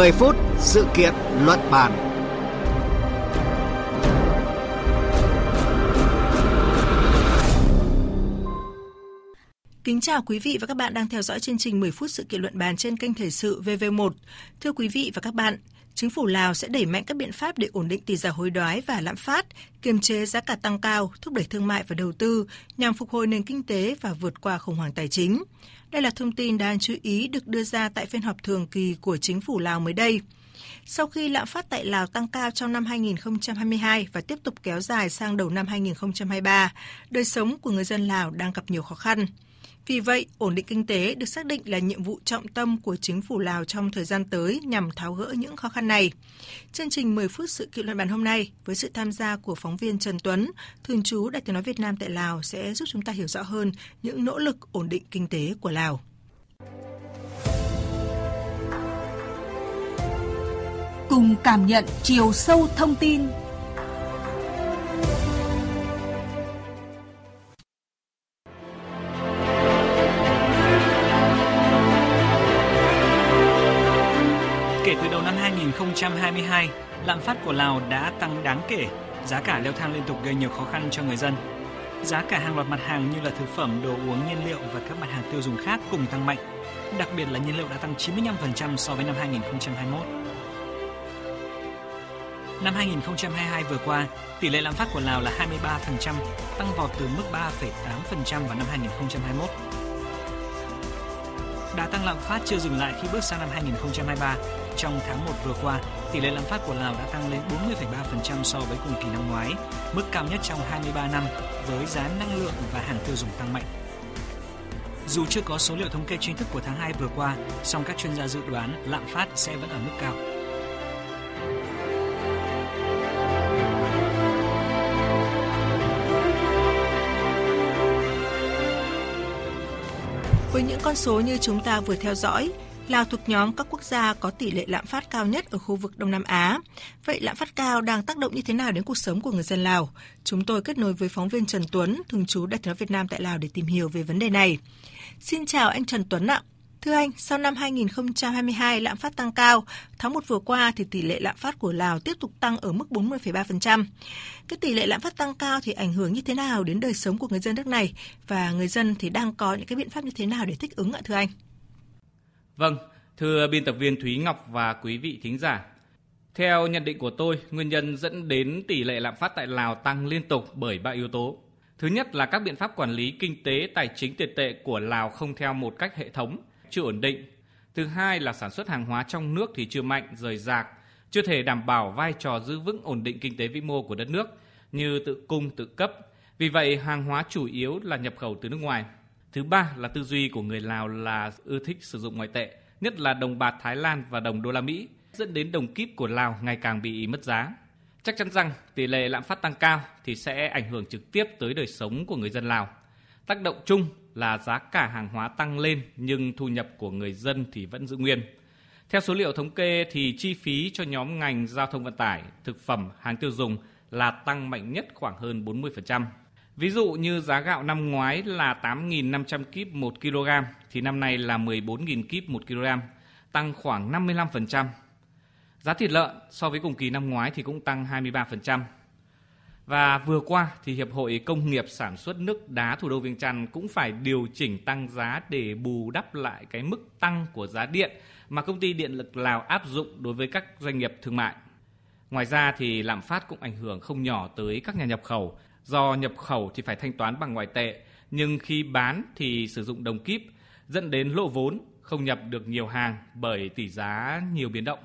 10 phút sự kiện luận bàn. Kính chào quý vị và các bạn đang theo dõi chương trình 10 phút sự kiện luận bàn trên kênh Thời sự VV1. Thưa quý vị và các bạn, chính phủ Lào sẽ đẩy mạnh các biện pháp để ổn định tỷ giá hối đoái và lạm phát, kiềm chế giá cả tăng cao, thúc đẩy thương mại và đầu tư nhằm phục hồi nền kinh tế và vượt qua khủng hoảng tài chính. Đây là thông tin đáng chú ý được đưa ra tại phiên họp thường kỳ của chính phủ Lào mới đây. Sau khi lạm phát tại Lào tăng cao trong năm 2022 và tiếp tục kéo dài sang đầu năm 2023, đời sống của người dân Lào đang gặp nhiều khó khăn. Vì vậy, ổn định kinh tế được xác định là nhiệm vụ trọng tâm của chính phủ Lào trong thời gian tới nhằm tháo gỡ những khó khăn này. Chương trình 10 phút sự kiện luận bàn hôm nay với sự tham gia của phóng viên Trần Tuấn, thường trú Đại tiếng nói Việt Nam tại Lào sẽ giúp chúng ta hiểu rõ hơn những nỗ lực ổn định kinh tế của Lào. Cùng cảm nhận chiều sâu thông tin 2022, lạm phát của Lào đã tăng đáng kể, giá cả leo thang liên tục gây nhiều khó khăn cho người dân. Giá cả hàng loạt mặt hàng như là thực phẩm, đồ uống, nhiên liệu và các mặt hàng tiêu dùng khác cùng tăng mạnh. Đặc biệt là nhiên liệu đã tăng 95% so với năm 2021. Năm 2022 vừa qua, tỷ lệ lạm phát của Lào là 23%, tăng vọt từ mức 3,8% vào năm 2021. Đã tăng lạm phát chưa dừng lại khi bước sang năm 2023. Trong tháng 1 vừa qua, tỷ lệ lạm phát của Lào đã tăng lên 40,3% so với cùng kỳ năm ngoái, mức cao nhất trong 23 năm với giá năng lượng và hàng tiêu dùng tăng mạnh. Dù chưa có số liệu thống kê chính thức của tháng 2 vừa qua, song các chuyên gia dự đoán lạm phát sẽ vẫn ở mức cao. Với những con số như chúng ta vừa theo dõi, Lào thuộc nhóm các quốc gia có tỷ lệ lạm phát cao nhất ở khu vực Đông Nam Á. Vậy lạm phát cao đang tác động như thế nào đến cuộc sống của người dân Lào? Chúng tôi kết nối với phóng viên Trần Tuấn, thường trú Đại sứ Việt Nam tại Lào để tìm hiểu về vấn đề này. Xin chào anh Trần Tuấn ạ. Thưa anh, sau năm 2022 lạm phát tăng cao, tháng 1 vừa qua thì tỷ lệ lạm phát của Lào tiếp tục tăng ở mức 40,3%. Cái tỷ lệ lạm phát tăng cao thì ảnh hưởng như thế nào đến đời sống của người dân nước này và người dân thì đang có những cái biện pháp như thế nào để thích ứng ạ thưa anh? Vâng, thưa biên tập viên Thúy Ngọc và quý vị thính giả. Theo nhận định của tôi, nguyên nhân dẫn đến tỷ lệ lạm phát tại Lào tăng liên tục bởi ba yếu tố. Thứ nhất là các biện pháp quản lý kinh tế tài chính tiền tệ của Lào không theo một cách hệ thống, chưa ổn định. Thứ hai là sản xuất hàng hóa trong nước thì chưa mạnh, rời rạc, chưa thể đảm bảo vai trò giữ vững ổn định kinh tế vĩ mô của đất nước như tự cung tự cấp. Vì vậy, hàng hóa chủ yếu là nhập khẩu từ nước ngoài. Thứ ba là tư duy của người Lào là ưa thích sử dụng ngoại tệ, nhất là đồng bạc Thái Lan và đồng đô la Mỹ, dẫn đến đồng kíp của Lào ngày càng bị mất giá. Chắc chắn rằng tỷ lệ lạm phát tăng cao thì sẽ ảnh hưởng trực tiếp tới đời sống của người dân Lào. Tác động chung là giá cả hàng hóa tăng lên nhưng thu nhập của người dân thì vẫn giữ nguyên. Theo số liệu thống kê thì chi phí cho nhóm ngành giao thông vận tải, thực phẩm, hàng tiêu dùng là tăng mạnh nhất khoảng hơn 40%. Ví dụ như giá gạo năm ngoái là 8.500 kíp 1 kg thì năm nay là 14.000 kíp 1 kg, tăng khoảng 55%. Giá thịt lợn so với cùng kỳ năm ngoái thì cũng tăng 23%. Và vừa qua thì Hiệp hội Công nghiệp Sản xuất nước đá thủ đô Viêng Chăn cũng phải điều chỉnh tăng giá để bù đắp lại cái mức tăng của giá điện mà công ty điện lực Lào áp dụng đối với các doanh nghiệp thương mại. Ngoài ra thì lạm phát cũng ảnh hưởng không nhỏ tới các nhà nhập khẩu do nhập khẩu thì phải thanh toán bằng ngoại tệ, nhưng khi bán thì sử dụng đồng kíp, dẫn đến lỗ vốn, không nhập được nhiều hàng bởi tỷ giá nhiều biến động.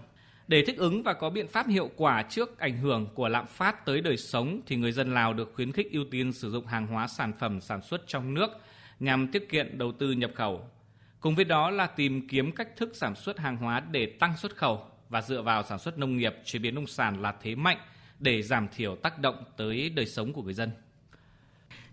Để thích ứng và có biện pháp hiệu quả trước ảnh hưởng của lạm phát tới đời sống thì người dân Lào được khuyến khích ưu tiên sử dụng hàng hóa sản phẩm sản xuất trong nước nhằm tiết kiệm đầu tư nhập khẩu. Cùng với đó là tìm kiếm cách thức sản xuất hàng hóa để tăng xuất khẩu và dựa vào sản xuất nông nghiệp, chế biến nông sản là thế mạnh để giảm thiểu tác động tới đời sống của người dân.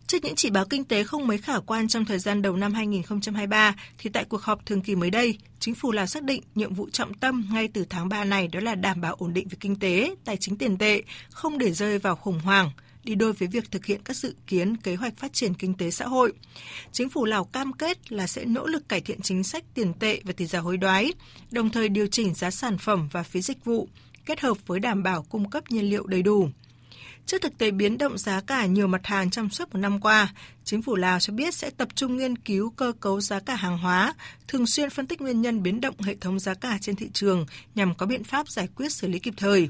Trước những chỉ báo kinh tế không mấy khả quan trong thời gian đầu năm 2023, thì tại cuộc họp thường kỳ mới đây, chính phủ Lào xác định nhiệm vụ trọng tâm ngay từ tháng 3 này đó là đảm bảo ổn định về kinh tế, tài chính tiền tệ, không để rơi vào khủng hoảng, đi đôi với việc thực hiện các dự kiến kế hoạch phát triển kinh tế xã hội. Chính phủ Lào cam kết là sẽ nỗ lực cải thiện chính sách tiền tệ và tỷ giá hối đoái, đồng thời điều chỉnh giá sản phẩm và phí dịch vụ, kết hợp với đảm bảo cung cấp nhiên liệu đầy đủ. Trước thực tế biến động giá cả nhiều mặt hàng trong suốt một năm qua, chính phủ Lào cho biết sẽ tập trung nghiên cứu cơ cấu giá cả hàng hóa, thường xuyên phân tích nguyên nhân biến động hệ thống giá cả trên thị trường nhằm có biện pháp giải quyết xử lý kịp thời.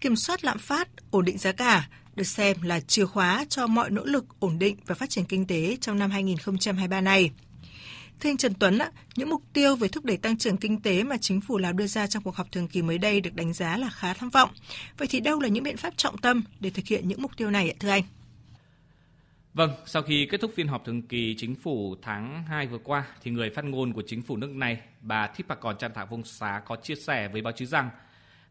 Kiểm soát lạm phát, ổn định giá cả được xem là chìa khóa cho mọi nỗ lực ổn định và phát triển kinh tế trong năm 2023 này. Thưa anh Trần Tuấn, những mục tiêu về thúc đẩy tăng trưởng kinh tế mà chính phủ Lào đưa ra trong cuộc họp thường kỳ mới đây được đánh giá là khá tham vọng. Vậy thì đâu là những biện pháp trọng tâm để thực hiện những mục tiêu này ạ thưa anh? Vâng, sau khi kết thúc phiên họp thường kỳ chính phủ tháng 2 vừa qua, thì người phát ngôn của chính phủ nước này, bà Thipakon Chantha Xá có chia sẻ với báo chí rằng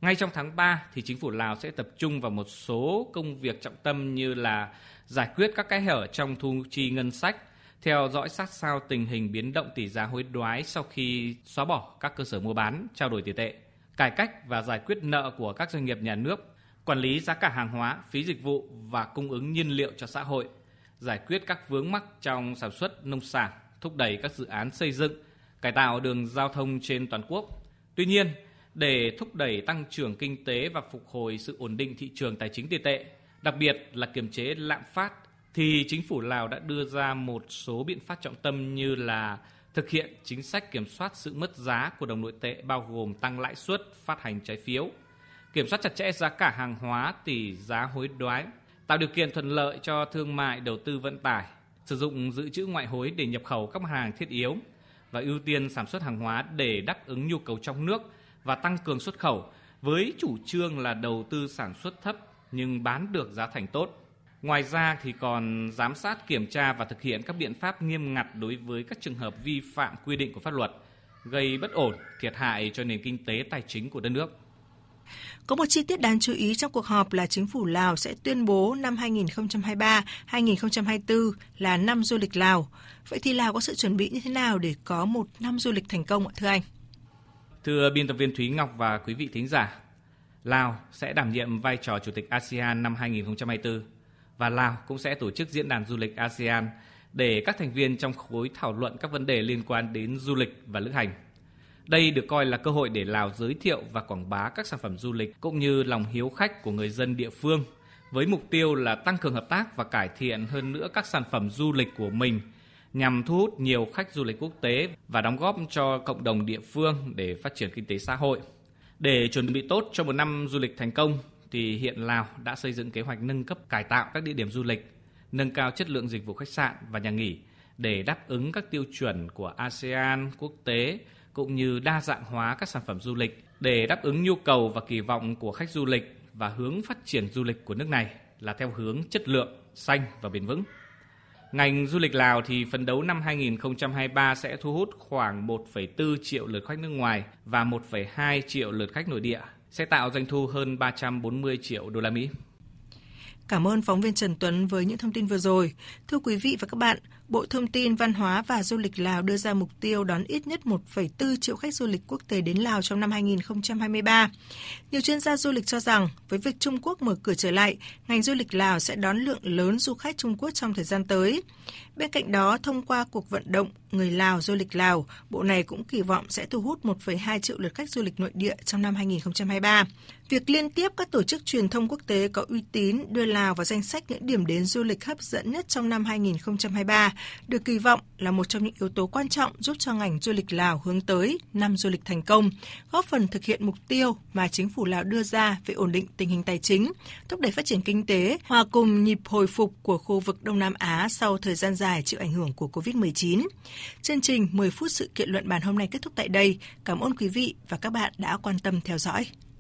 ngay trong tháng 3 thì chính phủ Lào sẽ tập trung vào một số công việc trọng tâm như là giải quyết các cái hở trong thu chi ngân sách, theo dõi sát sao tình hình biến động tỷ giá hối đoái sau khi xóa bỏ các cơ sở mua bán, trao đổi tiền tệ, cải cách và giải quyết nợ của các doanh nghiệp nhà nước, quản lý giá cả hàng hóa, phí dịch vụ và cung ứng nhiên liệu cho xã hội, giải quyết các vướng mắc trong sản xuất nông sản, thúc đẩy các dự án xây dựng, cải tạo đường giao thông trên toàn quốc. Tuy nhiên, để thúc đẩy tăng trưởng kinh tế và phục hồi sự ổn định thị trường tài chính tiền tệ, đặc biệt là kiềm chế lạm phát thì chính phủ Lào đã đưa ra một số biện pháp trọng tâm như là thực hiện chính sách kiểm soát sự mất giá của đồng nội tệ bao gồm tăng lãi suất phát hành trái phiếu, kiểm soát chặt chẽ giá cả hàng hóa tỷ giá hối đoái, tạo điều kiện thuận lợi cho thương mại đầu tư vận tải, sử dụng dự trữ ngoại hối để nhập khẩu các mặt hàng thiết yếu và ưu tiên sản xuất hàng hóa để đáp ứng nhu cầu trong nước và tăng cường xuất khẩu với chủ trương là đầu tư sản xuất thấp nhưng bán được giá thành tốt. Ngoài ra thì còn giám sát, kiểm tra và thực hiện các biện pháp nghiêm ngặt đối với các trường hợp vi phạm quy định của pháp luật, gây bất ổn, thiệt hại cho nền kinh tế tài chính của đất nước. Có một chi tiết đáng chú ý trong cuộc họp là chính phủ Lào sẽ tuyên bố năm 2023-2024 là năm du lịch Lào. Vậy thì Lào có sự chuẩn bị như thế nào để có một năm du lịch thành công ạ thưa anh? Thưa biên tập viên Thúy Ngọc và quý vị thính giả, Lào sẽ đảm nhiệm vai trò Chủ tịch ASEAN năm 2024 và Lào cũng sẽ tổ chức diễn đàn du lịch ASEAN để các thành viên trong khối thảo luận các vấn đề liên quan đến du lịch và lữ hành. Đây được coi là cơ hội để Lào giới thiệu và quảng bá các sản phẩm du lịch cũng như lòng hiếu khách của người dân địa phương với mục tiêu là tăng cường hợp tác và cải thiện hơn nữa các sản phẩm du lịch của mình nhằm thu hút nhiều khách du lịch quốc tế và đóng góp cho cộng đồng địa phương để phát triển kinh tế xã hội. Để chuẩn bị tốt cho một năm du lịch thành công thì hiện Lào đã xây dựng kế hoạch nâng cấp cải tạo các địa điểm du lịch, nâng cao chất lượng dịch vụ khách sạn và nhà nghỉ để đáp ứng các tiêu chuẩn của ASEAN quốc tế cũng như đa dạng hóa các sản phẩm du lịch để đáp ứng nhu cầu và kỳ vọng của khách du lịch và hướng phát triển du lịch của nước này là theo hướng chất lượng, xanh và bền vững. Ngành du lịch Lào thì phấn đấu năm 2023 sẽ thu hút khoảng 1,4 triệu lượt khách nước ngoài và 1,2 triệu lượt khách nội địa, sẽ tạo doanh thu hơn 340 triệu đô la Mỹ. Cảm ơn phóng viên Trần Tuấn với những thông tin vừa rồi. Thưa quý vị và các bạn, Bộ Thông tin, Văn hóa và Du lịch Lào đưa ra mục tiêu đón ít nhất 1,4 triệu khách du lịch quốc tế đến Lào trong năm 2023. Nhiều chuyên gia du lịch cho rằng, với việc Trung Quốc mở cửa trở lại, ngành du lịch Lào sẽ đón lượng lớn du khách Trung Quốc trong thời gian tới. Bên cạnh đó, thông qua cuộc vận động Người Lào du lịch Lào, Bộ này cũng kỳ vọng sẽ thu hút 1,2 triệu lượt khách du lịch nội địa trong năm 2023. Việc liên tiếp các tổ chức truyền thông quốc tế có uy tín đưa Lào vào danh sách những điểm đến du lịch hấp dẫn nhất trong năm 2023 được kỳ vọng là một trong những yếu tố quan trọng giúp cho ngành du lịch Lào hướng tới năm du lịch thành công, góp phần thực hiện mục tiêu mà chính phủ Lào đưa ra về ổn định tình hình tài chính, thúc đẩy phát triển kinh tế, hòa cùng nhịp hồi phục của khu vực Đông Nam Á sau thời gian dài dài chịu ảnh hưởng của COVID-19. Chương trình 10 phút sự kiện luận bàn hôm nay kết thúc tại đây. Cảm ơn quý vị và các bạn đã quan tâm theo dõi.